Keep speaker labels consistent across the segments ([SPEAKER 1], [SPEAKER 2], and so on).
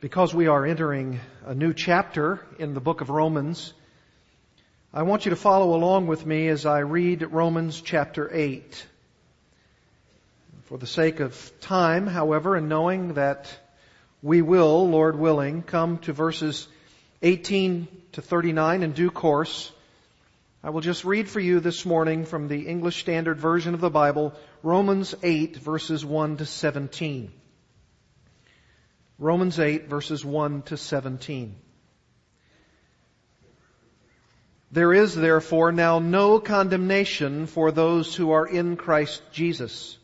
[SPEAKER 1] Because we are entering a new chapter in the book of Romans, I want you to follow along with me as I read Romans chapter 8. For the sake of time, however, and knowing that we will, Lord willing, come to verses 18 to 39 in due course, I will just read for you this morning from the English Standard Version of the Bible, Romans 8 verses 1 to 17. Romans 8 verses 1 to 17. There is therefore now no condemnation for those who are in Christ Jesus.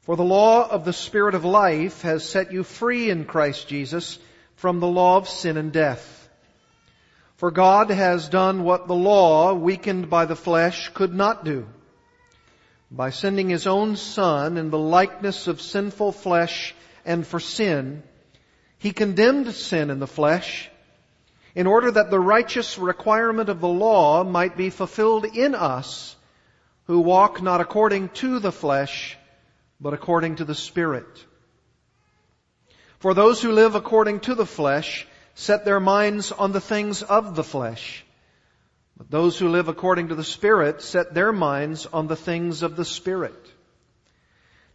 [SPEAKER 1] For the law of the Spirit of life has set you free in Christ Jesus from the law of sin and death. For God has done what the law, weakened by the flesh, could not do. By sending His own Son in the likeness of sinful flesh and for sin, he condemned sin in the flesh in order that the righteous requirement of the law might be fulfilled in us who walk not according to the flesh, but according to the Spirit. For those who live according to the flesh set their minds on the things of the flesh. But those who live according to the Spirit set their minds on the things of the Spirit.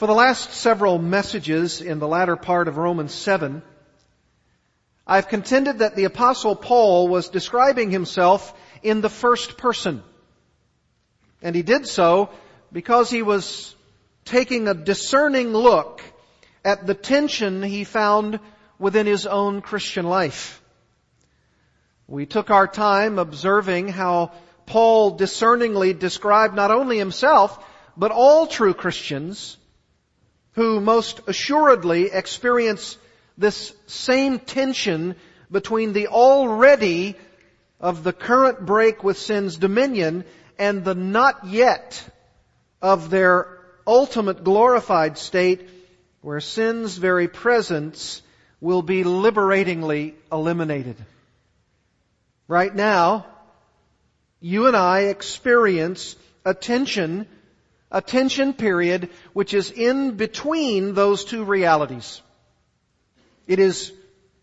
[SPEAKER 1] For the last several messages in the latter part of Romans 7, I've contended that the apostle Paul was describing himself in the first person. And he did so because he was taking a discerning look at the tension he found within his own Christian life. We took our time observing how Paul discerningly described not only himself, but all true Christians who most assuredly experience this same tension between the already of the current break with sin's dominion and the not yet of their ultimate glorified state where sin's very presence will be liberatingly eliminated. Right now, you and I experience a tension a tension period which is in between those two realities. It is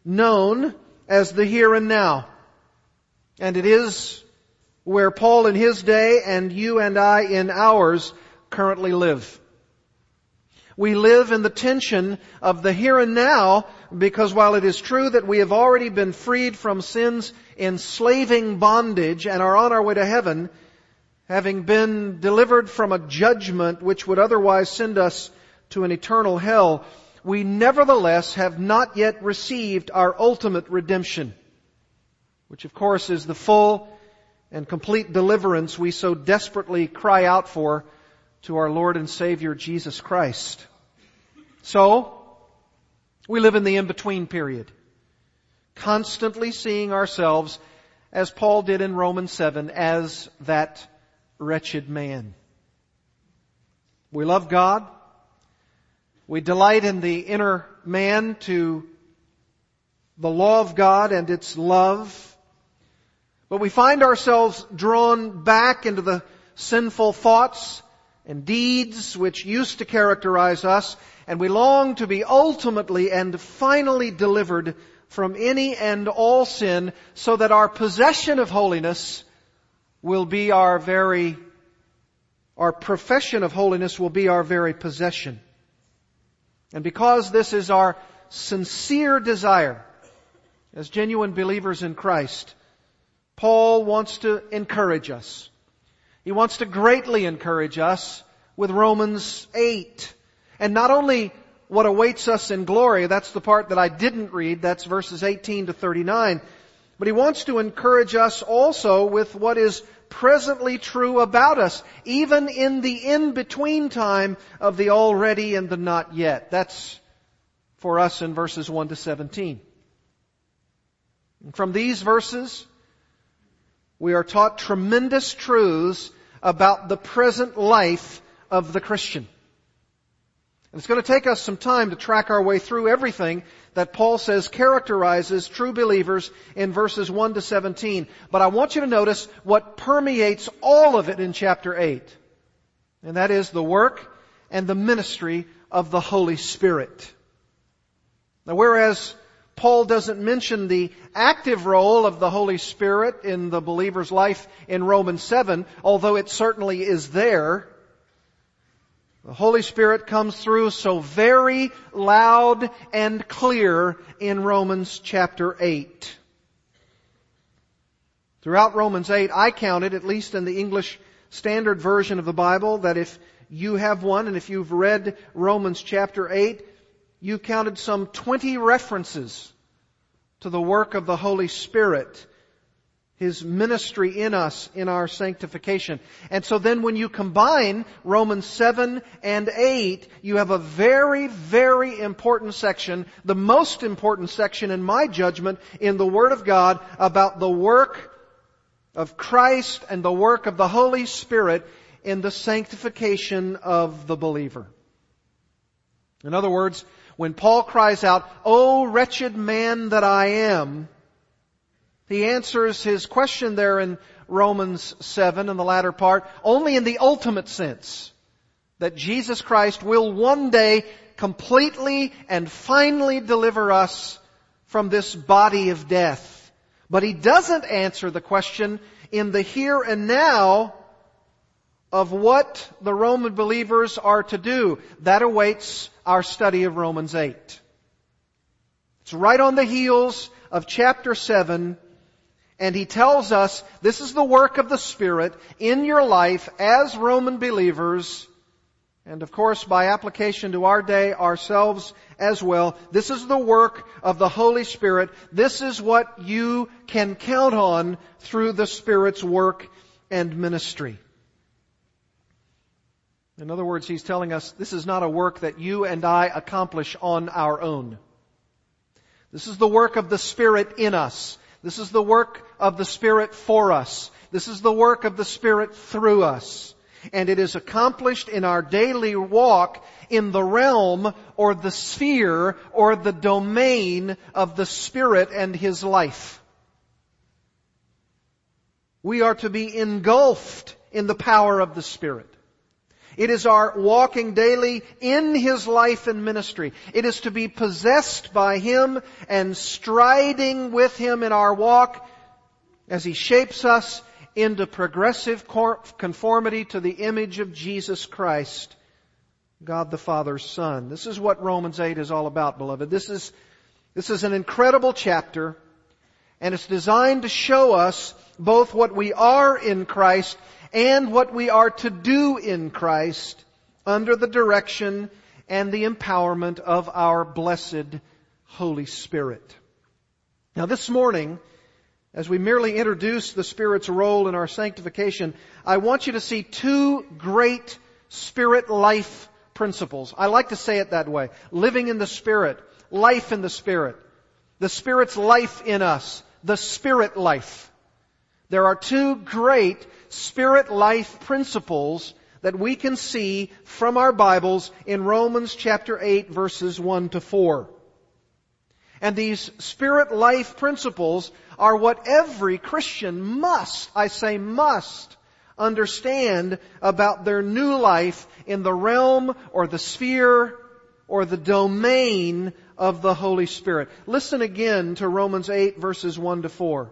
[SPEAKER 1] known as the here and now. And it is where Paul in his day and you and I in ours currently live. We live in the tension of the here and now because while it is true that we have already been freed from sin's enslaving bondage and are on our way to heaven, having been delivered from a judgment which would otherwise send us to an eternal hell, we nevertheless have not yet received our ultimate redemption, which of course is the full and complete deliverance we so desperately cry out for to our Lord and Savior Jesus Christ. So, we live in the in-between period, constantly seeing ourselves, as Paul did in Romans 7, as that wretched man. We love God. We delight in the inner man to the law of God and its love but we find ourselves drawn back into the sinful thoughts and deeds which used to characterize us, and we long to be ultimately and finally delivered from any and all sin so that our possession of holiness will be our very, our profession of holiness will be our very possession. And because this is our sincere desire as genuine believers in Christ, Paul wants to encourage us. He wants to greatly encourage us with Romans 8. And not only what awaits us in glory, that's the part that I didn't read, that's verses 18 to 39, but he wants to encourage us also with what is presently true about us, even in the in-between time of the already and the not yet. That's for us in verses 1 to 17. And from these verses, we are taught tremendous truths about the present life of the Christian. And it's going to take us some time to track our way through everything that Paul says characterizes true believers in verses 1 to 17. But I want you to notice what permeates all of it in chapter 8. And that is the work and the ministry of the Holy Spirit. Now whereas Paul doesn't mention the active role of the Holy Spirit in the believer's life in Romans 7, although it certainly is there. The Holy Spirit comes through so very loud and clear in Romans chapter 8. Throughout Romans 8, I counted, at least in the English Standard Version of the Bible, that if you have one and if you've read Romans chapter 8, you counted some 20 references to the work of the Holy Spirit, His ministry in us, in our sanctification. And so then when you combine Romans 7 and 8, you have a very, very important section, the most important section in my judgment in the Word of God about the work of Christ and the work of the Holy Spirit in the sanctification of the believer. In other words, when Paul cries out, O wretched man that I am, he answers his question there in Romans 7 in the latter part only in the ultimate sense that Jesus Christ will one day completely and finally deliver us from this body of death. But he doesn't answer the question in the here and now of what the Roman believers are to do. That awaits our study of Romans 8. It's right on the heels of chapter 7, and he tells us this is the work of the Spirit in your life as Roman believers, and of course by application to our day ourselves as well. This is the work of the Holy Spirit. This is what you can count on through the Spirit's work and ministry. In other words, he's telling us this is not a work that you and I accomplish on our own. This is the work of the Spirit in us. This is the work of the Spirit for us. This is the work of the Spirit through us. And it is accomplished in our daily walk in the realm or the sphere or the domain of the Spirit and His life. We are to be engulfed in the power of the Spirit. It is our walking daily in His life and ministry. It is to be possessed by Him and striding with Him in our walk as He shapes us into progressive conformity to the image of Jesus Christ, God the Father's Son. This is what Romans 8 is all about, beloved. This is, this is an incredible chapter, and it's designed to show us both what we are in Christ and what we are to do in Christ under the direction and the empowerment of our blessed Holy Spirit. Now this morning, as we merely introduce the Spirit's role in our sanctification, I want you to see two great Spirit life principles. I like to say it that way. Living in the Spirit, life in the Spirit, the Spirit's life in us, the Spirit life. There are two great Spirit life principles that we can see from our Bibles in Romans chapter 8 verses 1 to 4. And these spirit life principles are what every Christian must, I say must, understand about their new life in the realm or the sphere or the domain of the Holy Spirit. Listen again to Romans 8 verses 1 to 4.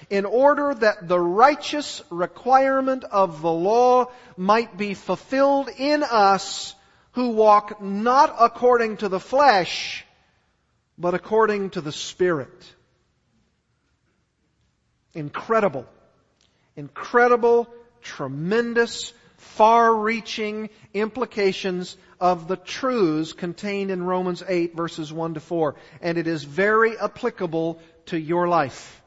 [SPEAKER 1] in order that the righteous requirement of the law might be fulfilled in us who walk not according to the flesh, but according to the Spirit. Incredible. Incredible, tremendous, far-reaching implications of the truths contained in Romans 8 verses 1 to 4. And it is very applicable to your life.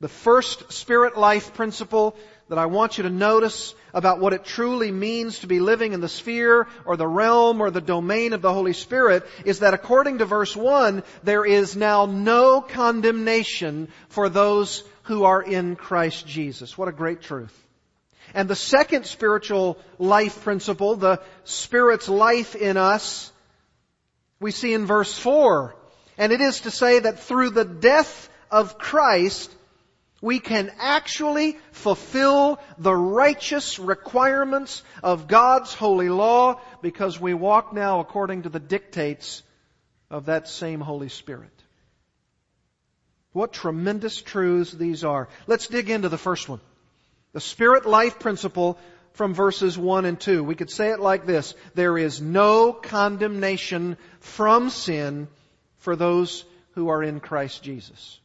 [SPEAKER 1] The first spirit life principle that I want you to notice about what it truly means to be living in the sphere or the realm or the domain of the Holy Spirit is that according to verse 1, there is now no condemnation for those who are in Christ Jesus. What a great truth. And the second spiritual life principle, the Spirit's life in us, we see in verse 4. And it is to say that through the death of Christ, we can actually fulfill the righteous requirements of God's holy law because we walk now according to the dictates of that same Holy Spirit. What tremendous truths these are. Let's dig into the first one. The Spirit life principle from verses 1 and 2. We could say it like this. There is no condemnation from sin for those who are in Christ Jesus.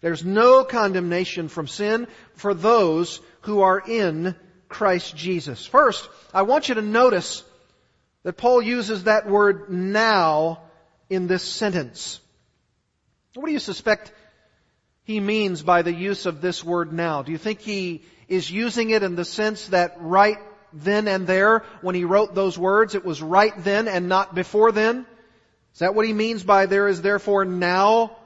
[SPEAKER 1] There's no condemnation from sin for those who are in Christ Jesus. First, I want you to notice that Paul uses that word now in this sentence. What do you suspect he means by the use of this word now? Do you think he is using it in the sense that right then and there, when he wrote those words, it was right then and not before then? Is that what he means by there is therefore now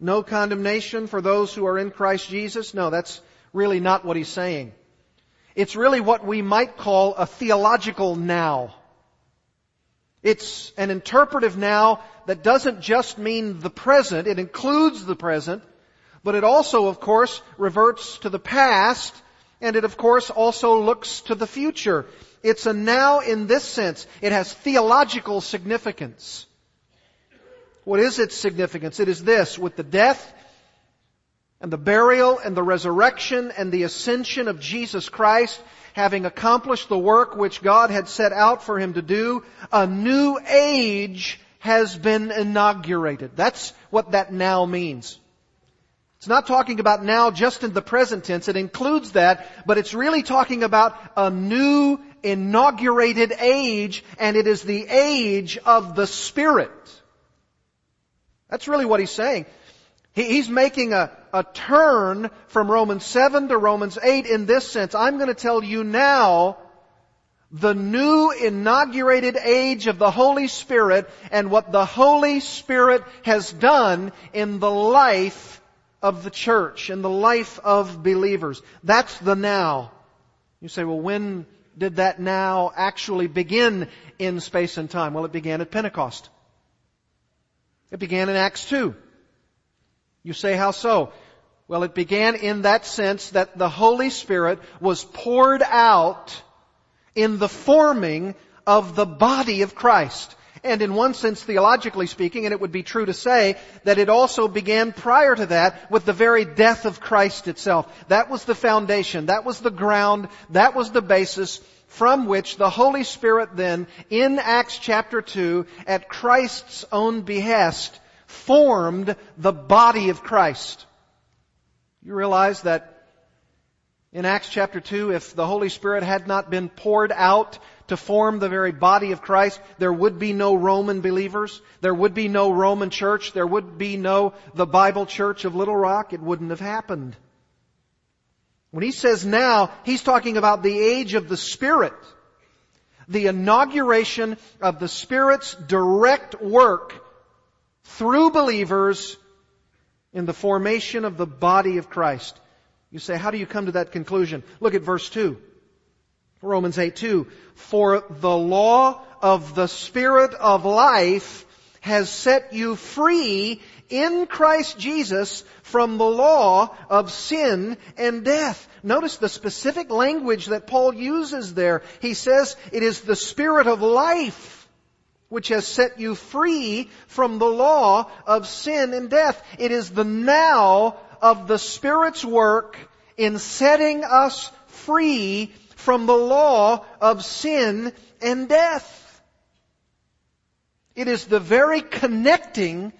[SPEAKER 1] no condemnation for those who are in Christ Jesus? No, that's really not what he's saying. It's really what we might call a theological now. It's an interpretive now that doesn't just mean the present, it includes the present, but it also, of course, reverts to the past, and it, of course, also looks to the future. It's a now in this sense. It has theological significance. What is its significance? It is this, with the death and the burial and the resurrection and the ascension of Jesus Christ, having accomplished the work which God had set out for him to do, a new age has been inaugurated. That's what that now means. It's not talking about now just in the present tense. It includes that, but it's really talking about a new inaugurated age, and it is the age of the Spirit. That's really what he's saying. he's making a, a turn from Romans 7 to Romans 8 in this sense. I'm going to tell you now the new inaugurated age of the Holy Spirit and what the Holy Spirit has done in the life of the church, in the life of believers. That's the now. You say, well, when did that now actually begin in space and time? Well, it began at Pentecost. It began in Acts 2. You say, how so? Well, it began in that sense that the Holy Spirit was poured out in the forming of the body of Christ. And in one sense, theologically speaking, and it would be true to say that it also began prior to that with the very death of Christ itself. That was the foundation. That was the ground. That was the basis from which the Holy Spirit then, in Acts chapter 2, at Christ's own behest, formed the body of Christ. You realize that in Acts chapter 2, if the Holy Spirit had not been poured out to form the very body of Christ, there would be no Roman believers. There would be no Roman church. There would be no the Bible church of Little Rock. It wouldn't have happened. When he says now, he's talking about the age of the Spirit. The inauguration of the Spirit's direct work through believers in the formation of the body of Christ. You say, how do you come to that conclusion? Look at verse 2. Romans 8 2. For the law of the Spirit of life has set you free in Christ Jesus from the law of sin and death. Notice the specific language that Paul uses there. He says it is the Spirit of life which has set you free from the law of sin and death. It is the now of the Spirit's work in setting us free from the law of sin and death. It is the very connecting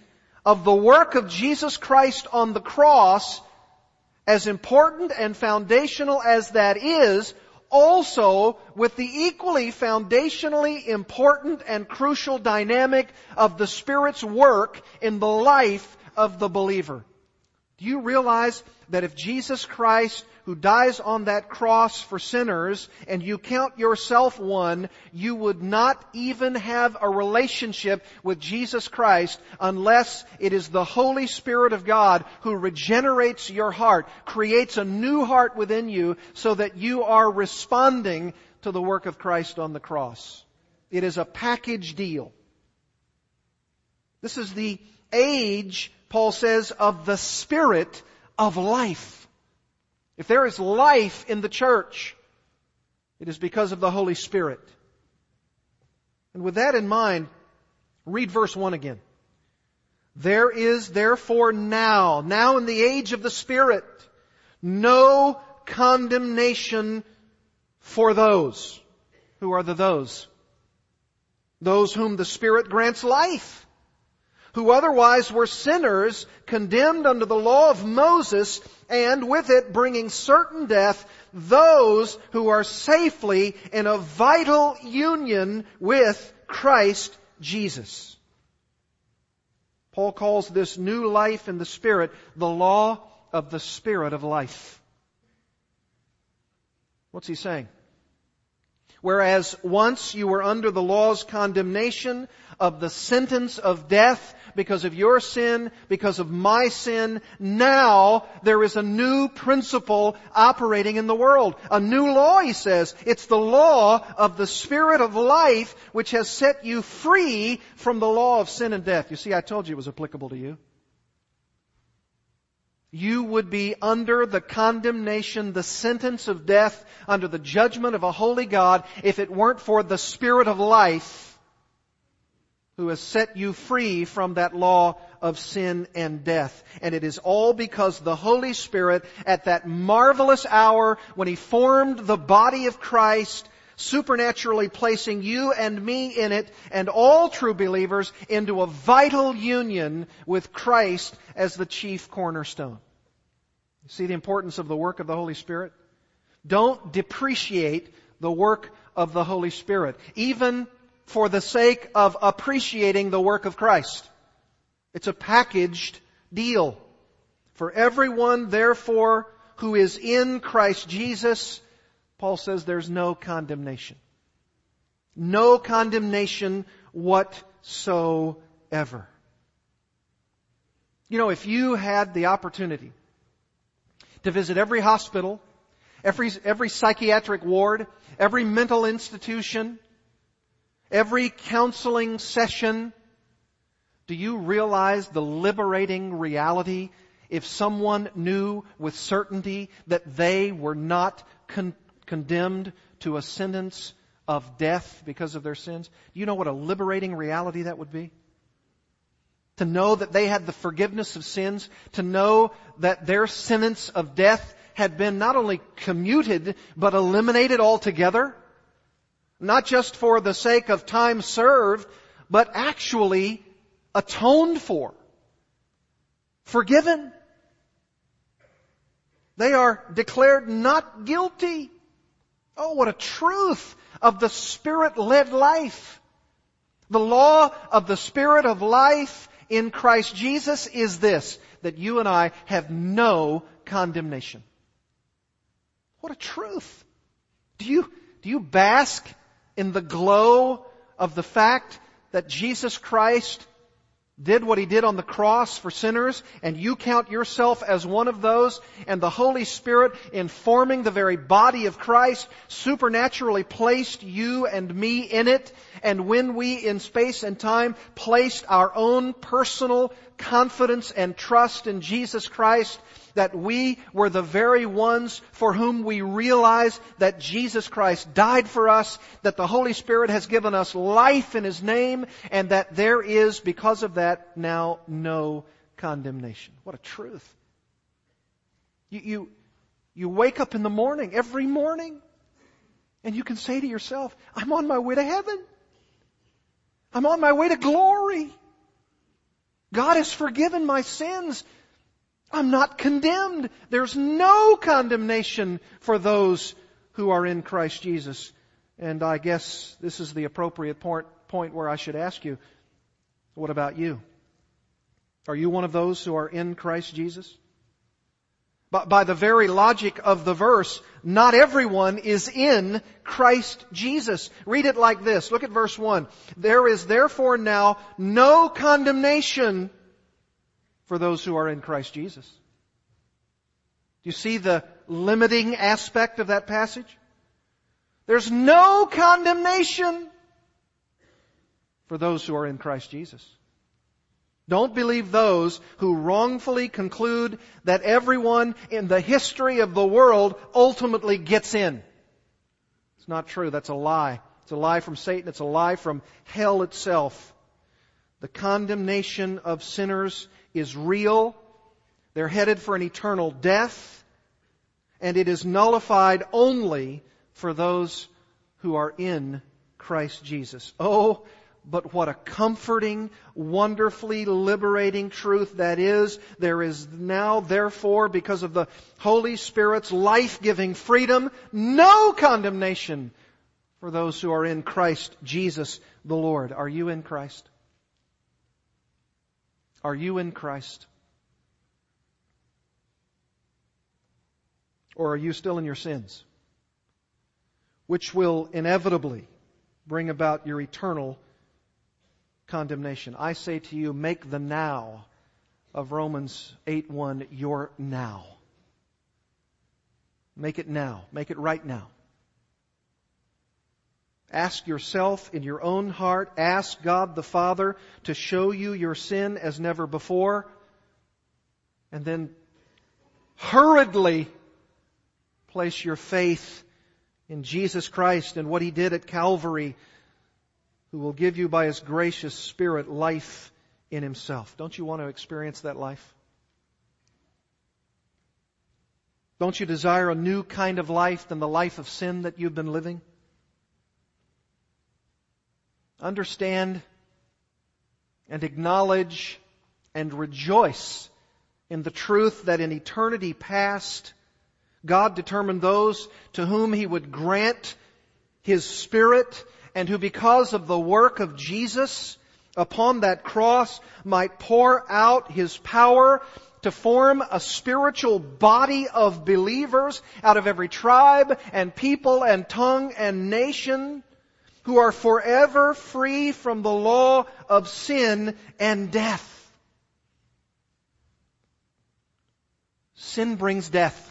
[SPEAKER 1] of the work of Jesus Christ on the cross, as important and foundational as that is, also with the equally foundationally important and crucial dynamic of the Spirit's work in the life of the believer. Do you realize that if Jesus Christ who dies on that cross for sinners and you count yourself one, you would not even have a relationship with Jesus Christ unless it is the Holy Spirit of God who regenerates your heart, creates a new heart within you so that you are responding to the work of Christ on the cross. It is a package deal. This is the age, Paul says, of the Spirit of life. If there is life in the church, it is because of the Holy Spirit. And with that in mind, read verse 1 again. There is therefore now, now in the age of the Spirit, no condemnation for those. Who are the those? Those whom the Spirit grants life who otherwise were sinners condemned under the law of Moses and with it bringing certain death those who are safely in a vital union with Christ Jesus. Paul calls this new life in the Spirit the law of the Spirit of life. What's he saying? Whereas once you were under the law's condemnation of the sentence of death because of your sin, because of my sin, now there is a new principle operating in the world. A new law, he says. It's the law of the Spirit of life which has set you free from the law of sin and death. You see, I told you it was applicable to you you would be under the condemnation, the sentence of death, under the judgment of a holy God if it weren't for the Spirit of life who has set you free from that law of sin and death. And it is all because the Holy Spirit at that marvelous hour when He formed the body of Christ supernaturally placing you and me in it and all true believers into a vital union with Christ as the chief cornerstone. You see the importance of the work of the Holy Spirit? Don't depreciate the work of the Holy Spirit, even for the sake of appreciating the work of Christ. It's a packaged deal. For everyone, therefore, who is in Christ Jesus, Paul says there's no condemnation. No condemnation whatsoever. You know, if you had the opportunity to visit every hospital, every, every psychiatric ward, every mental institution, every counseling session, do you realize the liberating reality if someone knew with certainty that they were not con- condemned to a sentence of death because of their sins. Do you know what a liberating reality that would be? To know that they had the forgiveness of sins, to know that their sentence of death had been not only commuted, but eliminated altogether. Not just for the sake of time served, but actually atoned for. Forgiven. They are declared not guilty. Oh, what a truth of the Spirit-led life. The law of the Spirit of life in Christ Jesus is this, that you and I have no condemnation. What a truth. Do you, do you bask in the glow of the fact that Jesus Christ did what he did on the cross for sinners, and you count yourself as one of those, and the Holy Spirit, informing the very body of Christ, supernaturally placed you and me in it, and when we, in space and time, placed our own personal confidence and trust in Jesus Christ, that we were the very ones for whom we realize that Jesus Christ died for us, that the Holy Spirit has given us life in His name, and that there is, because of that, now no condemnation. What a truth. You, you, you wake up in the morning, every morning, and you can say to yourself, I'm on my way to heaven. I'm on my way to glory. God has forgiven my sins. I'm not condemned. There's no condemnation for those who are in Christ Jesus. And I guess this is the appropriate point, point where I should ask you, what about you? Are you one of those who are in Christ Jesus? But by the very logic of the verse, not everyone is in Christ Jesus. Read it like this. Look at verse 1. There is therefore now no condemnation for those who are in Christ Jesus. Do you see the limiting aspect of that passage? There's no condemnation for those who are in Christ Jesus. Don't believe those who wrongfully conclude that everyone in the history of the world ultimately gets in. It's not true. That's a lie. It's a lie from Satan. It's a lie from hell itself. The condemnation of sinners is real. They're headed for an eternal death. And it is nullified only for those who are in Christ Jesus. Oh, but what a comforting, wonderfully liberating truth that is. There is now, therefore, because of the Holy Spirit's life-giving freedom, no condemnation for those who are in Christ Jesus the Lord. Are you in Christ? Are you in Christ? Or are you still in your sins? Which will inevitably bring about your eternal condemnation. I say to you, make the now of Romans 8:1 your now. Make it now. Make it right now. Ask yourself in your own heart, ask God the Father to show you your sin as never before, and then hurriedly place your faith in Jesus Christ and what He did at Calvary, who will give you by His gracious Spirit life in Himself. Don't you want to experience that life? Don't you desire a new kind of life than the life of sin that you've been living? understand and acknowledge and rejoice in the truth that in eternity past, God determined those to whom He would grant His Spirit and who because of the work of Jesus upon that cross might pour out His power to form a spiritual body of believers out of every tribe and people and tongue and nation who are forever free from the law of sin and death. Sin brings death.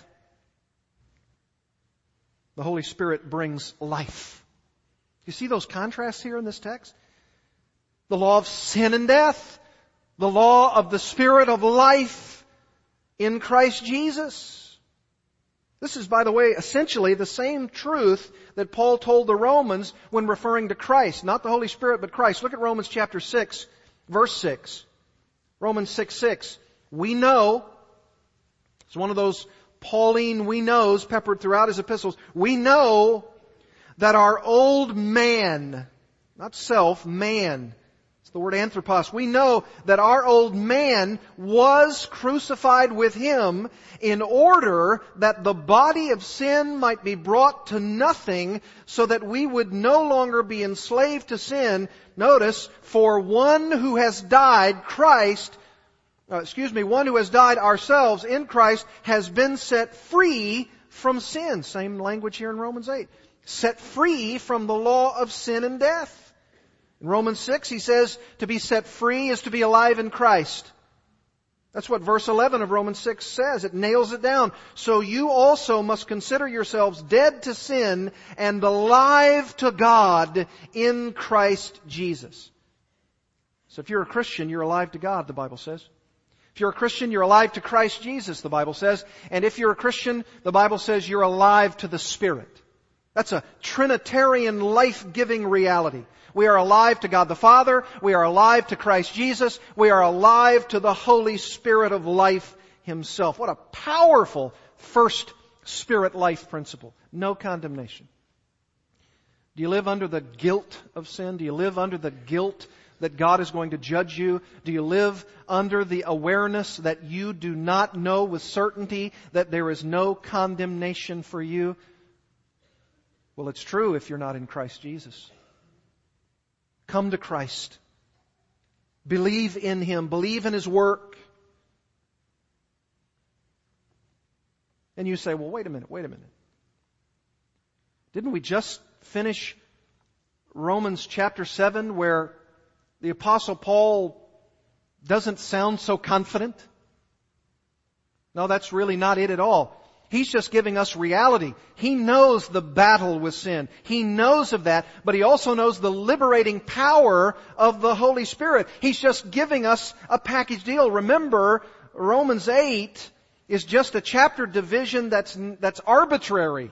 [SPEAKER 1] The Holy Spirit brings life. You see those contrasts here in this text? The law of sin and death. The law of the Spirit of life in Christ Jesus. This is, by the way, essentially the same truth that Paul told the Romans when referring to Christ. Not the Holy Spirit, but Christ. Look at Romans chapter 6, verse 6. Romans 6, 6. We know, it's one of those Pauline we knows peppered throughout his epistles. We know that our old man, not self, man, it's the word anthropos. We know that our old man was crucified with him in order that the body of sin might be brought to nothing so that we would no longer be enslaved to sin. Notice, for one who has died, Christ, uh, excuse me, one who has died ourselves in Christ has been set free from sin. Same language here in Romans 8 set free from the law of sin and death. In Romans 6, he says to be set free is to be alive in Christ. That's what verse 11 of Romans 6 says. It nails it down. So you also must consider yourselves dead to sin and alive to God in Christ Jesus. So if you're a Christian, you're alive to God, the Bible says. If you're a Christian, you're alive to Christ Jesus, the Bible says. And if you're a Christian, the Bible says you're alive to the Spirit. That's a Trinitarian life-giving reality. We are alive to God the Father. We are alive to Christ Jesus. We are alive to the Holy Spirit of life Himself. What a powerful first Spirit life principle. No condemnation. Do you live under the guilt of sin? Do you live under the guilt that God is going to judge you? Do you live under the awareness that you do not know with certainty that there is no condemnation for you? Well, it's true if you're not in Christ Jesus. Come to Christ. Believe in Him. Believe in His work. And you say, well, wait a minute, wait a minute. Didn't we just finish Romans chapter 7 where the apostle Paul doesn't sound so confident? No, that's really not it at all. He's just giving us reality. He knows the battle with sin. He knows of that, but he also knows the liberating power of the Holy Spirit. He's just giving us a package deal. Remember, Romans 8 is just a chapter division that's, that's arbitrary.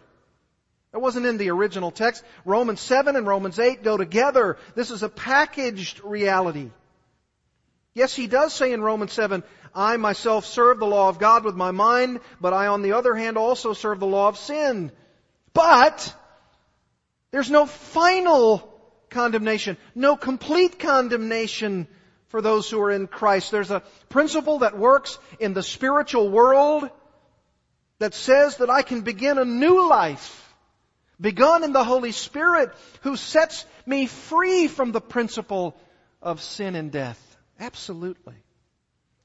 [SPEAKER 1] It wasn't in the original text. Romans 7 and Romans 8 go together. This is a packaged reality. Yes, he does say in Romans 7, I myself serve the law of God with my mind, but I on the other hand also serve the law of sin. But, there's no final condemnation, no complete condemnation for those who are in Christ. There's a principle that works in the spiritual world that says that I can begin a new life, begun in the Holy Spirit who sets me free from the principle of sin and death. Absolutely.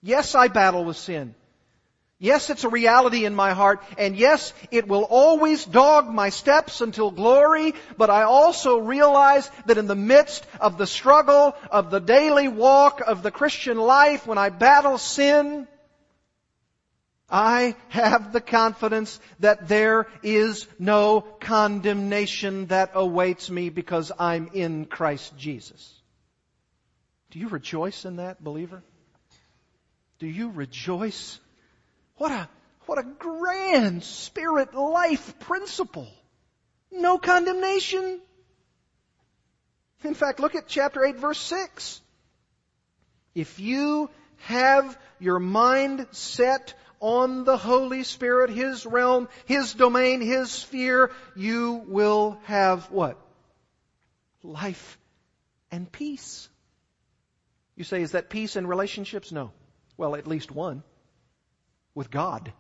[SPEAKER 1] Yes, I battle with sin. Yes, it's a reality in my heart, and yes, it will always dog my steps until glory, but I also realize that in the midst of the struggle, of the daily walk of the Christian life, when I battle sin, I have the confidence that there is no condemnation that awaits me because I'm in Christ Jesus. Do you rejoice in that, believer? Do you rejoice? What a, what a grand spirit life principle. No condemnation. In fact, look at chapter 8 verse 6. If you have your mind set on the Holy Spirit, His realm, His domain, His sphere, you will have what? Life and peace. You say, is that peace in relationships? No. Well, at least one. With God.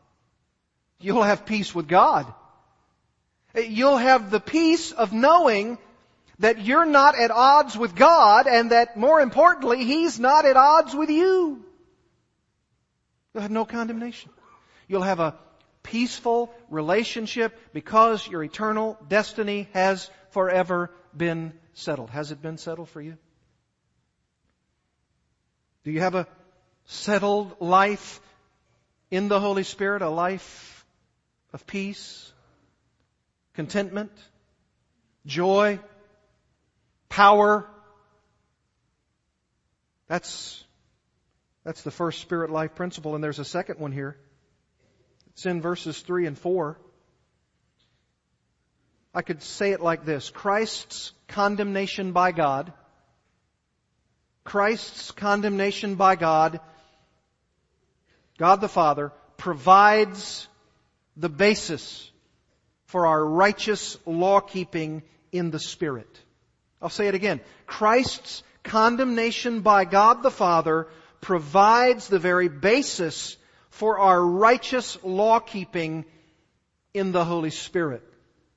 [SPEAKER 1] You'll have peace with God. You'll have the peace of knowing that you're not at odds with God and that more importantly, He's not at odds with you. You'll have no condemnation. You'll have a peaceful relationship because your eternal destiny has forever been settled. Has it been settled for you? Do you have a settled life in the Holy Spirit, a life of peace, contentment, joy, power? That's, that's the first spirit life principle, and there's a second one here. It's in verses 3 and 4. I could say it like this Christ's condemnation by God, Christ's condemnation by God, God the Father, provides the basis for our righteous law keeping in the Spirit. I'll say it again. Christ's condemnation by God the Father provides the very basis for our righteous law keeping in the Holy Spirit.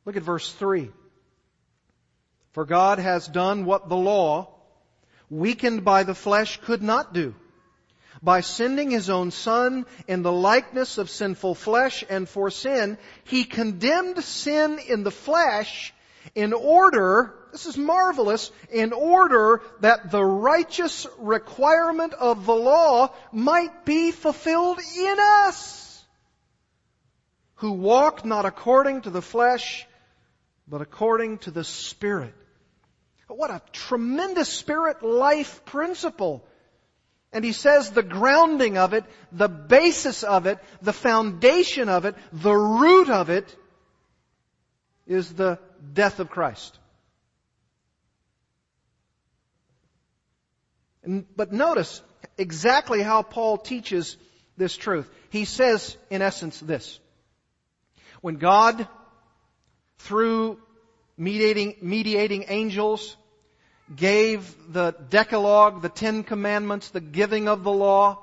[SPEAKER 1] Look at verse 3. For God has done what the law, weakened by the flesh, could not do. By sending his own son in the likeness of sinful flesh and for sin, he condemned sin in the flesh in order, this is marvelous, in order that the righteous requirement of the law might be fulfilled in us, who walk not according to the flesh, but according to the Spirit. What a tremendous spirit life principle. And he says the grounding of it, the basis of it, the foundation of it, the root of it is the death of Christ. But notice exactly how Paul teaches this truth. He says, in essence, this. When God, through mediating, mediating angels, gave the Decalogue, the Ten Commandments, the giving of the law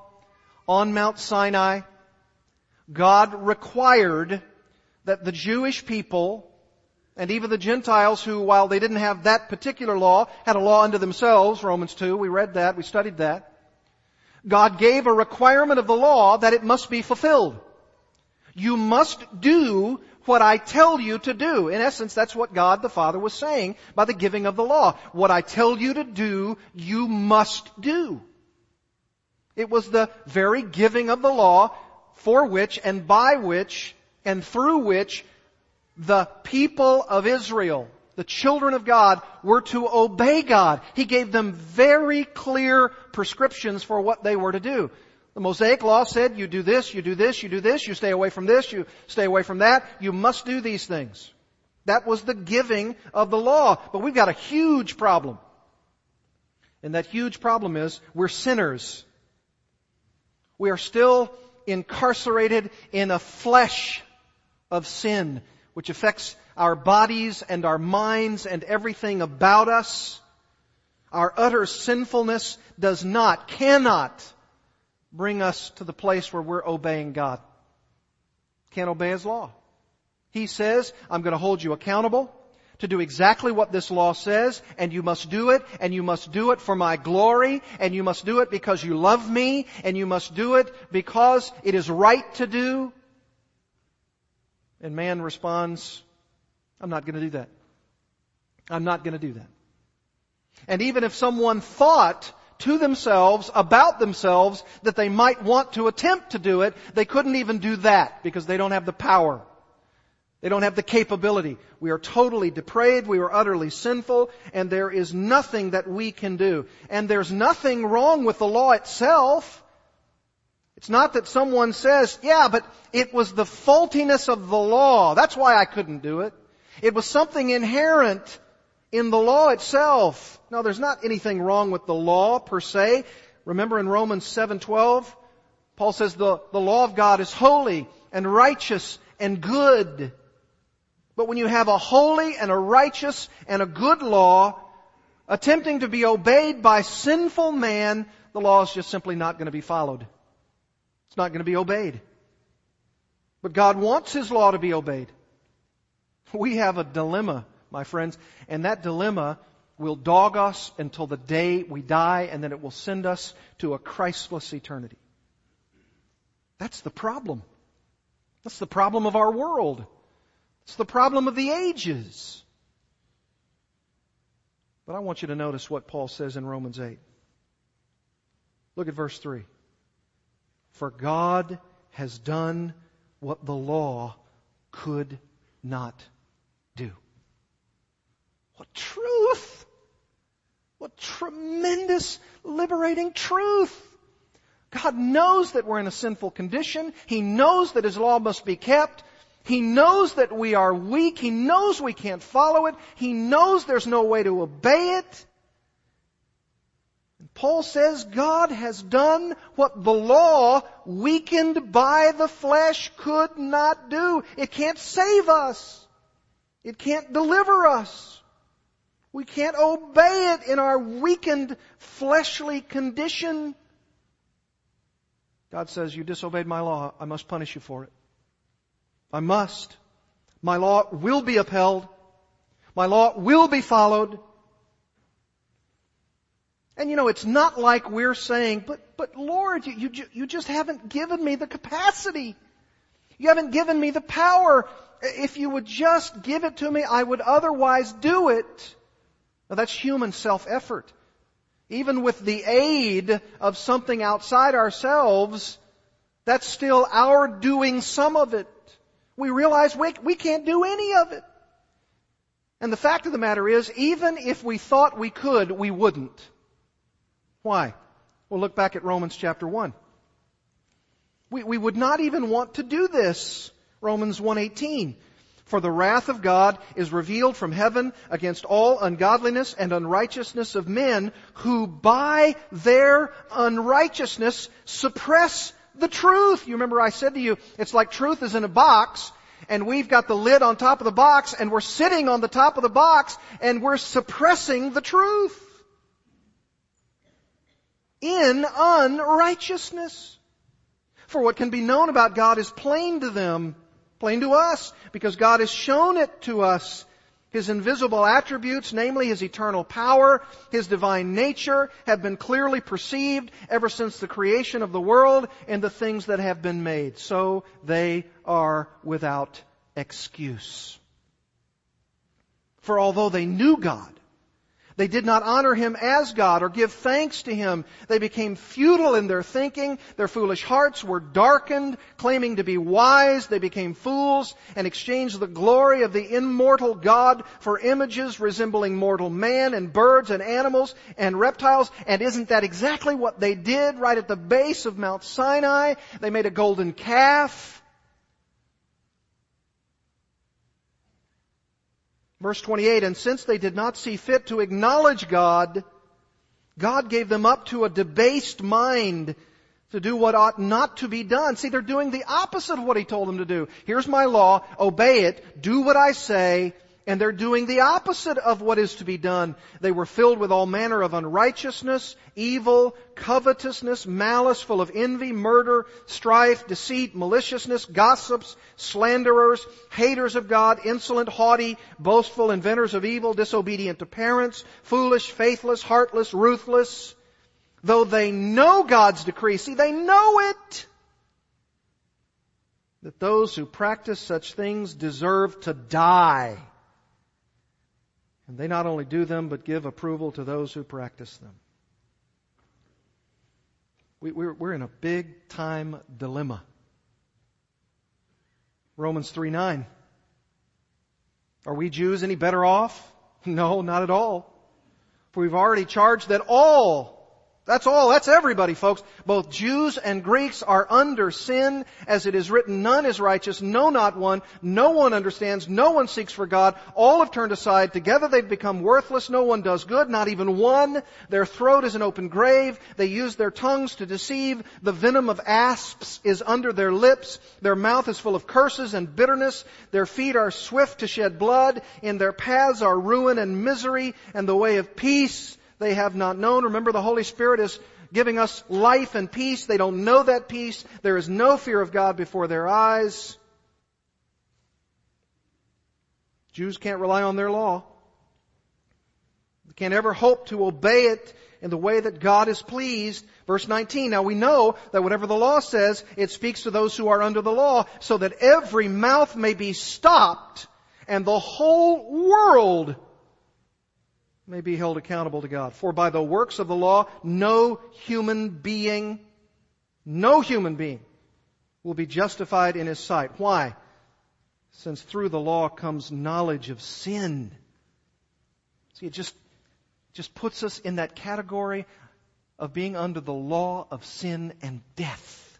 [SPEAKER 1] on Mount Sinai, God required that the Jewish people and even the Gentiles who, while they didn't have that particular law, had a law unto themselves, Romans 2, we read that, we studied that. God gave a requirement of the law that it must be fulfilled. You must do what I tell you to do. In essence, that's what God the Father was saying by the giving of the law. What I tell you to do, you must do. It was the very giving of the law for which and by which and through which the people of Israel, the children of God, were to obey God. He gave them very clear prescriptions for what they were to do. The Mosaic Law said, you do this, you do this, you do this, you stay away from this, you stay away from that, you must do these things. That was the giving of the law. But we've got a huge problem. And that huge problem is we're sinners. We are still incarcerated in a flesh of sin which affects our bodies and our minds and everything about us. Our utter sinfulness does not, cannot bring us to the place where we're obeying God. Can't obey His law. He says, I'm going to hold you accountable to do exactly what this law says, and you must do it, and you must do it for my glory, and you must do it because you love me, and you must do it because it is right to do. And man responds, I'm not going to do that. I'm not going to do that. And even if someone thought to themselves, about themselves, that they might want to attempt to do it, they couldn't even do that because they don't have the power. They don't have the capability. We are totally depraved. We are utterly sinful. And there is nothing that we can do. And there's nothing wrong with the law itself. It's not that someone says, yeah, but it was the faultiness of the law. That's why I couldn't do it. It was something inherent in the law itself. Now, there's not anything wrong with the law per se. Remember in Romans 7:12, Paul says the, the law of God is holy and righteous and good. But when you have a holy and a righteous and a good law attempting to be obeyed by sinful man, the law is just simply not going to be followed. It's not going to be obeyed. But God wants His law to be obeyed. We have a dilemma, my friends, and that dilemma will dog us until the day we die, and then it will send us to a Christless eternity. That's the problem. That's the problem of our world. It's the problem of the ages. But I want you to notice what Paul says in Romans 8. Look at verse 3. For God has done what the law could not do. What truth! What tremendous liberating truth! God knows that we're in a sinful condition. He knows that His law must be kept. He knows that we are weak. He knows we can't follow it. He knows there's no way to obey it. And Paul says God has done what the law, weakened by the flesh, could not do. It can't save us. It can't deliver us. We can't obey it in our weakened fleshly condition. God says, You disobeyed my law. I must punish you for it. I must. My law will be upheld. My law will be followed. And you know, it's not like we're saying, but, but Lord, you, you, you just haven't given me the capacity. You haven't given me the power. If you would just give it to me, I would otherwise do it. Now that's human self-effort. Even with the aid of something outside ourselves, that's still our doing some of it. We realize we, we can't do any of it. And the fact of the matter is, even if we thought we could, we wouldn't. Why? Well, look back at Romans chapter 1. We, we would not even want to do this. Romans 1.18. For the wrath of God is revealed from heaven against all ungodliness and unrighteousness of men who by their unrighteousness suppress the truth. You remember I said to you, it's like truth is in a box and we've got the lid on top of the box and we're sitting on the top of the box and we're suppressing the truth in unrighteousness. For what can be known about God is plain to them, plain to us, because God has shown it to us. His invisible attributes, namely His eternal power, His divine nature, have been clearly perceived ever since the creation of the world and the things that have been made. So they are without excuse. For although they knew God, they did not honor him as God or give thanks to him. They became futile in their thinking. Their foolish hearts were darkened. Claiming to be wise, they became fools and exchanged the glory of the immortal God for images resembling mortal man and birds and animals and reptiles. And isn't that exactly what they did right at the base of Mount Sinai? They made a golden calf Verse 28, and since they did not see fit to acknowledge God, God gave them up to a debased mind to do what ought not to be done. See, they're doing the opposite of what He told them to do. Here's my law, obey it, do what I say, and they're doing the opposite of what is to be done. They were filled with all manner of unrighteousness, evil, covetousness, malice, full of envy, murder, strife, deceit, maliciousness, gossips, slanderers, haters of God, insolent, haughty, boastful, inventors of evil, disobedient to parents, foolish, faithless, heartless, ruthless. Though they know God's decree, see, they know it that those who practice such things deserve to die. And they not only do them, but give approval to those who practice them. We, we're, we're in a big time dilemma. Romans 3 9. Are we Jews any better off? No, not at all. For we've already charged that all that's all. That's everybody, folks. Both Jews and Greeks are under sin. As it is written, none is righteous, no, not one. No one understands. No one seeks for God. All have turned aside. Together they've become worthless. No one does good, not even one. Their throat is an open grave. They use their tongues to deceive. The venom of asps is under their lips. Their mouth is full of curses and bitterness. Their feet are swift to shed blood. In their paths are ruin and misery and the way of peace they have not known. Remember, the Holy Spirit is giving us life and peace. They don't know that peace. There is no fear of God before their eyes. Jews can't rely on their law. They can't ever hope to obey it in the way that God is pleased. Verse 19, now we know that whatever the law says, it speaks to those who are under the law, so that every mouth may be stopped and the whole world may be held accountable to God. For by the works of the law, no human being, no human being will be justified in his sight. Why? Since through the law comes knowledge of sin. See, it just, just puts us in that category of being under the law of sin and death.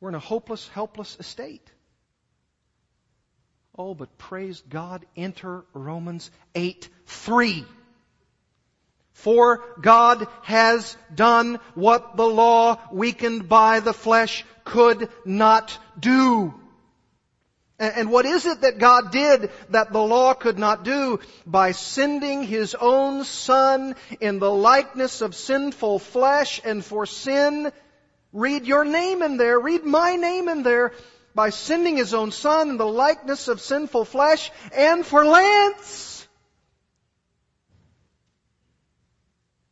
[SPEAKER 1] We're in a hopeless, helpless estate. Oh, but praise God, enter Romans 8 3. For God has done what the law, weakened by the flesh, could not do. And what is it that God did that the law could not do? By sending His own Son in the likeness of sinful flesh and for sin. Read your name in there. Read my name in there. By sending His own Son in the likeness of sinful flesh and for Lance.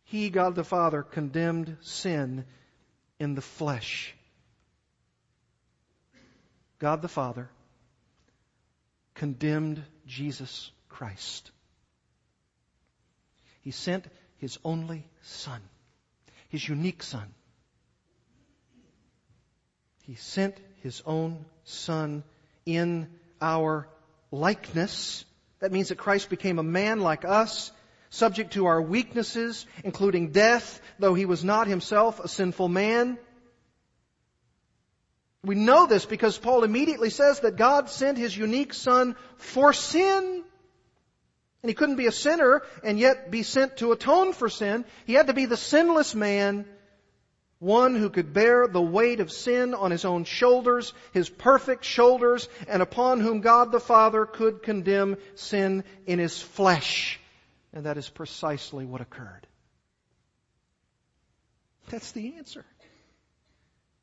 [SPEAKER 1] He, God the Father, condemned sin in the flesh. God the Father condemned Jesus Christ. He sent his only Son, his unique Son. He sent his own Son in our likeness. That means that Christ became a man like us, subject to our weaknesses, including death, though he was not himself a sinful man. We know this because Paul immediately says that God sent his unique son for sin. And he couldn't be a sinner and yet be sent to atone for sin. He had to be the sinless man, one who could bear the weight of sin on his own shoulders, his perfect shoulders, and upon whom God the Father could condemn sin in his flesh. And that is precisely what occurred. That's the answer.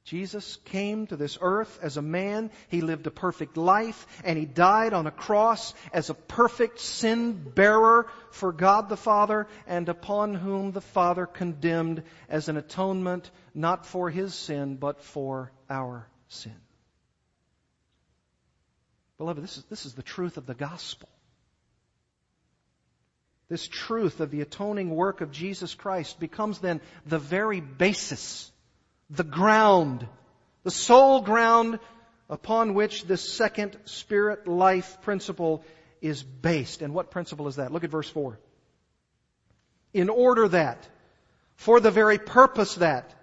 [SPEAKER 1] Jesus came to this earth as a man. He lived a perfect life and he died on a cross as a perfect sin bearer for God the Father and upon whom the Father condemned as an atonement not for his sin but for our sin. Beloved, this is, this is the truth of the gospel. This truth of the atoning work of Jesus Christ becomes then the very basis the ground, the sole ground upon which this second spirit life principle is based. And what principle is that? Look at verse 4. In order that, for the very purpose that,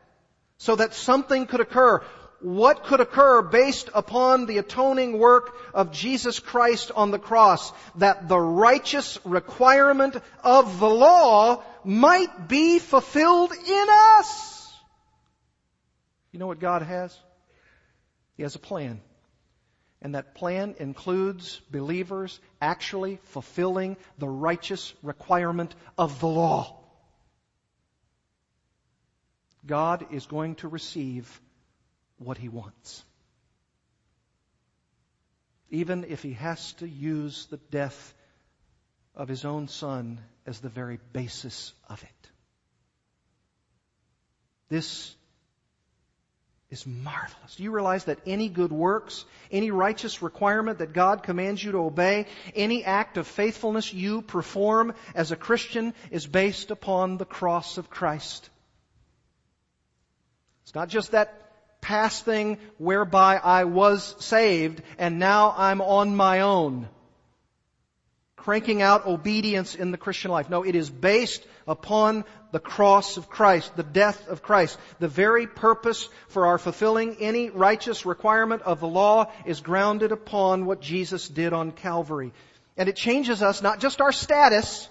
[SPEAKER 1] so that something could occur. What could occur based upon the atoning work of Jesus Christ on the cross? That the righteous requirement of the law might be fulfilled in us. You know what God has? He has a plan. And that plan includes believers actually fulfilling the righteous requirement of the law. God is going to receive what he wants. Even if he has to use the death of his own son as the very basis of it. This is marvelous. Do you realize that any good works, any righteous requirement that God commands you to obey, any act of faithfulness you perform as a Christian is based upon the cross of Christ? It's not just that past thing whereby I was saved and now I'm on my own. Cranking out obedience in the Christian life. No, it is based upon the cross of Christ, the death of Christ. The very purpose for our fulfilling any righteous requirement of the law is grounded upon what Jesus did on Calvary. And it changes us, not just our status,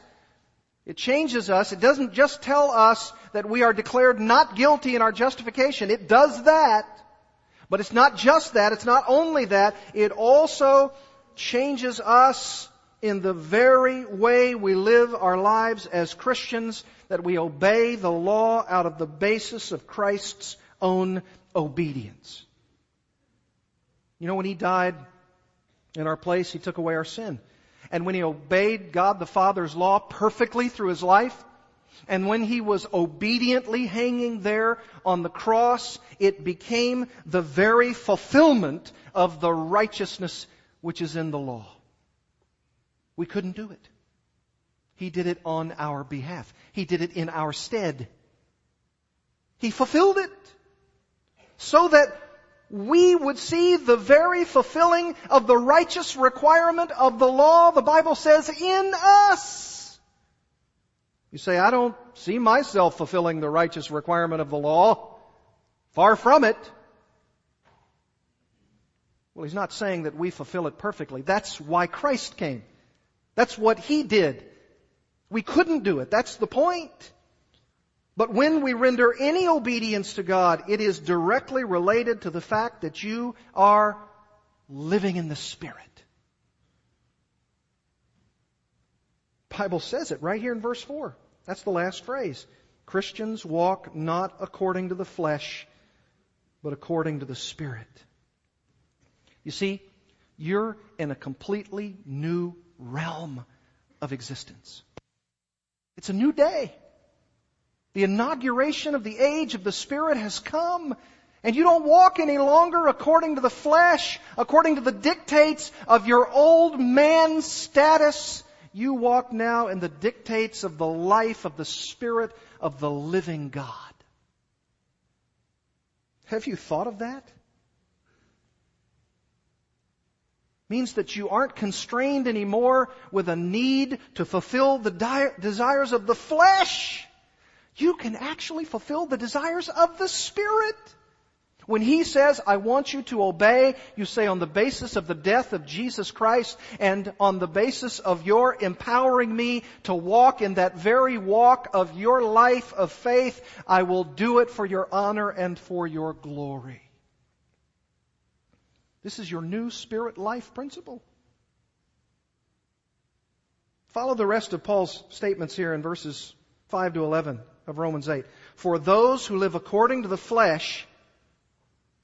[SPEAKER 1] it changes us. It doesn't just tell us that we are declared not guilty in our justification. It does that. But it's not just that. It's not only that. It also changes us in the very way we live our lives as Christians that we obey the law out of the basis of Christ's own obedience. You know, when He died in our place, He took away our sin. And when He obeyed God the Father's law perfectly through His life, and when He was obediently hanging there on the cross, it became the very fulfillment of the righteousness which is in the law. We couldn't do it. He did it on our behalf. He did it in our stead. He fulfilled it so that we would see the very fulfilling of the righteous requirement of the law, the Bible says, in us. You say, I don't see myself fulfilling the righteous requirement of the law. Far from it. Well, he's not saying that we fulfill it perfectly. That's why Christ came. That's what he did. We couldn't do it. That's the point. But when we render any obedience to God, it is directly related to the fact that you are living in the Spirit. Bible says it right here in verse 4. That's the last phrase. Christians walk not according to the flesh, but according to the Spirit. You see, you're in a completely new realm of existence. It's a new day. The inauguration of the age of the Spirit has come. And you don't walk any longer according to the flesh, according to the dictates of your old man status. You walk now in the dictates of the life of the Spirit of the living God. Have you thought of that? Means that you aren't constrained anymore with a need to fulfill the di- desires of the flesh. You can actually fulfill the desires of the Spirit. When He says, I want you to obey, you say on the basis of the death of Jesus Christ and on the basis of your empowering me to walk in that very walk of your life of faith, I will do it for your honor and for your glory. This is your new spirit life principle. Follow the rest of Paul's statements here in verses 5 to 11 of Romans 8. For those who live according to the flesh,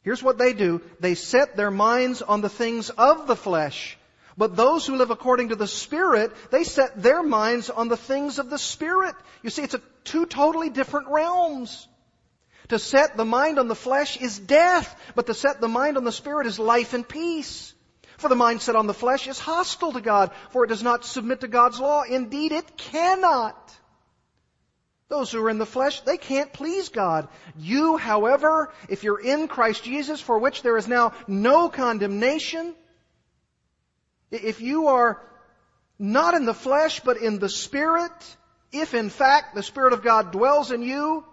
[SPEAKER 1] here's what they do. They set their minds on the things of the flesh. But those who live according to the Spirit, they set their minds on the things of the Spirit. You see, it's a two totally different realms. To set the mind on the flesh is death, but to set the mind on the Spirit is life and peace. For the mind set on the flesh is hostile to God, for it does not submit to God's law. Indeed, it cannot. Those who are in the flesh, they can't please God. You, however, if you're in Christ Jesus, for which there is now no condemnation, if you are not in the flesh, but in the Spirit, if in fact the Spirit of God dwells in you,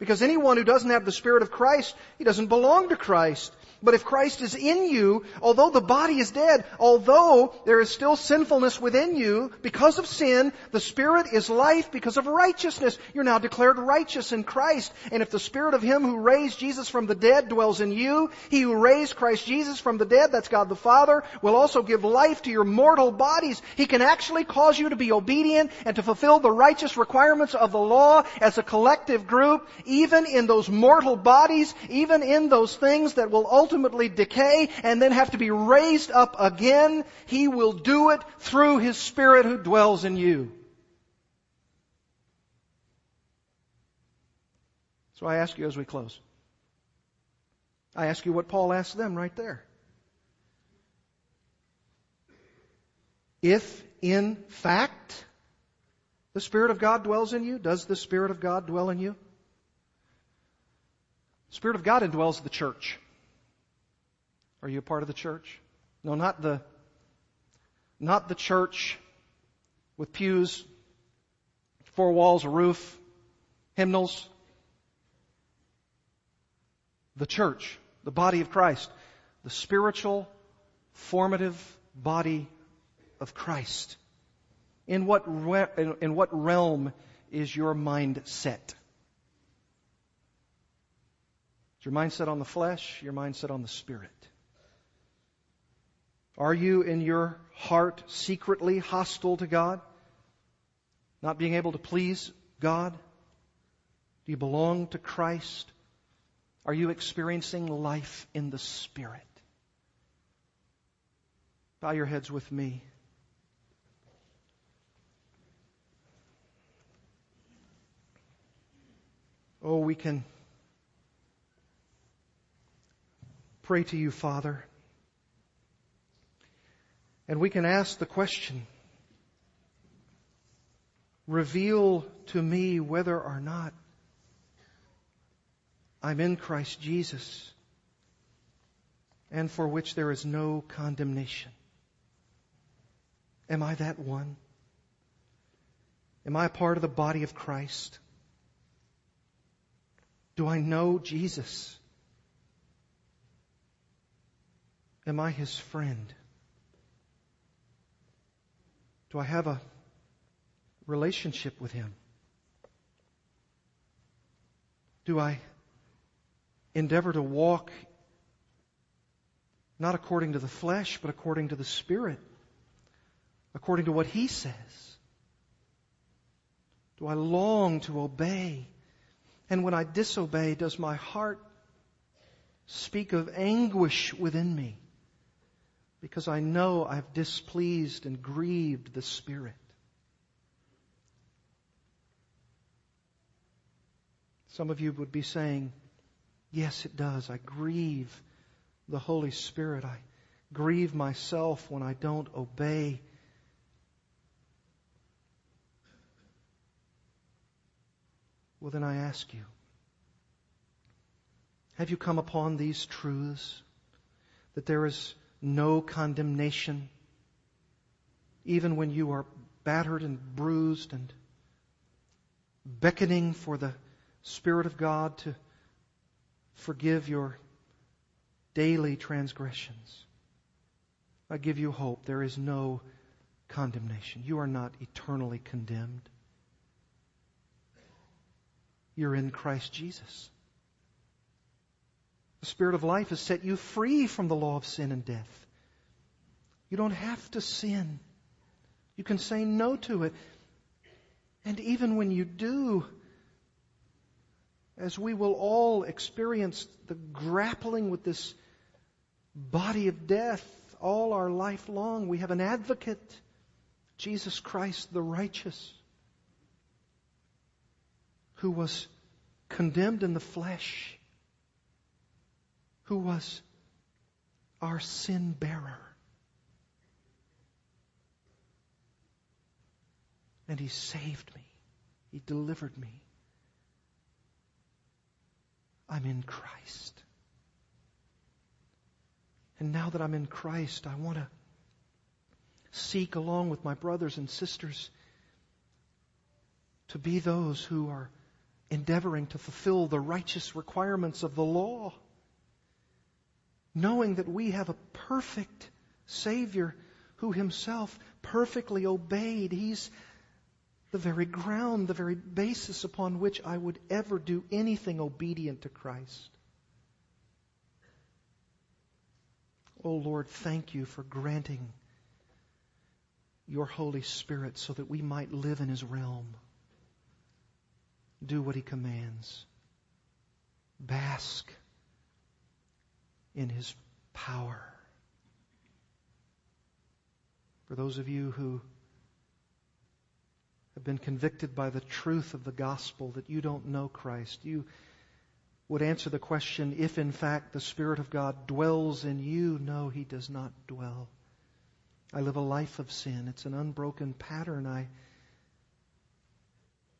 [SPEAKER 1] because anyone who doesn't have the Spirit of Christ, he doesn't belong to Christ. But if Christ is in you, although the body is dead, although there is still sinfulness within you because of sin, the Spirit is life because of righteousness. You're now declared righteous in Christ. And if the Spirit of Him who raised Jesus from the dead dwells in you, He who raised Christ Jesus from the dead, that's God the Father, will also give life to your mortal bodies. He can actually cause you to be obedient and to fulfill the righteous requirements of the law as a collective group, even in those mortal bodies, even in those things that will ultimately ultimately decay and then have to be raised up again, He will do it through His Spirit who dwells in you. So I ask you as we close. I ask you what Paul asked them right there. If in fact the Spirit of God dwells in you, does the Spirit of God dwell in you? Spirit of God indwells the church. Are you a part of the church? No, not the, not the church with pews, four walls, a roof, hymnals. The church, the body of Christ, the spiritual, formative body of Christ. In what, re- in what realm is your mind set? Is your mind set on the flesh? Your mind set on the spirit? Are you in your heart secretly hostile to God? Not being able to please God? Do you belong to Christ? Are you experiencing life in the Spirit? Bow your heads with me. Oh, we can pray to you, Father. And we can ask the question, reveal to me whether or not I'm in Christ Jesus and for which there is no condemnation. Am I that one? Am I a part of the body of Christ? Do I know Jesus? Am I his friend? Do I have a relationship with him? Do I endeavor to walk not according to the flesh, but according to the Spirit, according to what He says? Do I long to obey? And when I disobey, does my heart speak of anguish within me? Because I know I've displeased and grieved the Spirit. Some of you would be saying, Yes, it does. I grieve the Holy Spirit. I grieve myself when I don't obey. Well, then I ask you have you come upon these truths? That there is no condemnation, even when you are battered and bruised and beckoning for the Spirit of God to forgive your daily transgressions. I give you hope. There is no condemnation. You are not eternally condemned. You're in Christ Jesus. The Spirit of life has set you free from the law of sin and death. You don't have to sin. You can say no to it. And even when you do, as we will all experience the grappling with this body of death all our life long, we have an advocate, Jesus Christ the righteous, who was condemned in the flesh, who was our sin bearer. And he saved me. He delivered me. I'm in Christ. And now that I'm in Christ, I want to seek along with my brothers and sisters to be those who are endeavoring to fulfill the righteous requirements of the law, knowing that we have a perfect Savior who himself perfectly obeyed. He's the very ground, the very basis upon which I would ever do anything obedient to Christ. Oh Lord, thank you for granting your Holy Spirit so that we might live in His realm, do what He commands, bask in His power. For those of you who have been convicted by the truth of the gospel that you don't know Christ, you would answer the question if in fact the Spirit of God dwells in you. No, He does not dwell. I live a life of sin. It's an unbroken pattern. I,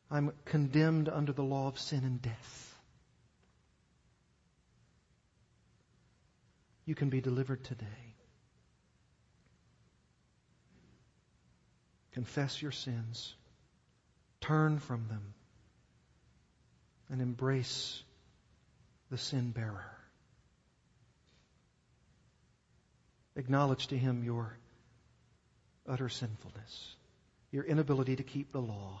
[SPEAKER 1] I'm condemned under the law of sin and death. You can be delivered today. Confess your sins. Turn from them and embrace the sin bearer. Acknowledge to him your utter sinfulness, your inability to keep the law,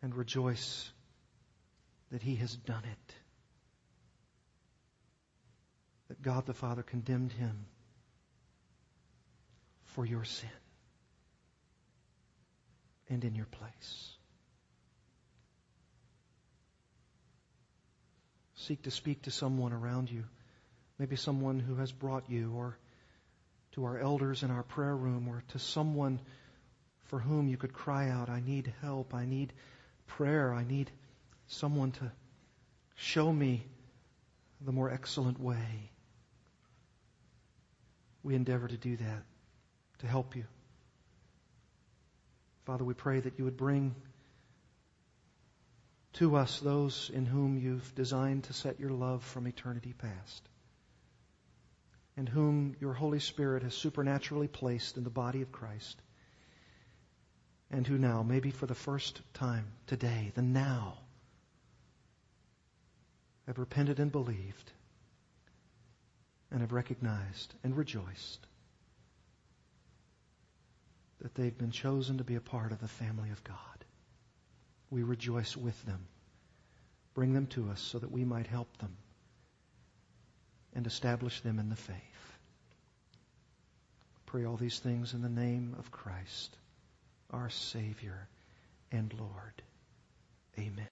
[SPEAKER 1] and rejoice that he has done it. That God the Father condemned him for your sin and in your place. Seek to speak to someone around you, maybe someone who has brought you, or to our elders in our prayer room, or to someone for whom you could cry out, I need help, I need prayer, I need someone to show me the more excellent way. We endeavor to do that, to help you. Father, we pray that you would bring to us those in whom you've designed to set your love from eternity past, and whom your Holy Spirit has supernaturally placed in the body of Christ, and who now, maybe for the first time today, the now, have repented and believed and have recognized and rejoiced that they've been chosen to be a part of the family of God. We rejoice with them. Bring them to us so that we might help them and establish them in the faith. Pray all these things in the name of Christ, our Savior and Lord. Amen.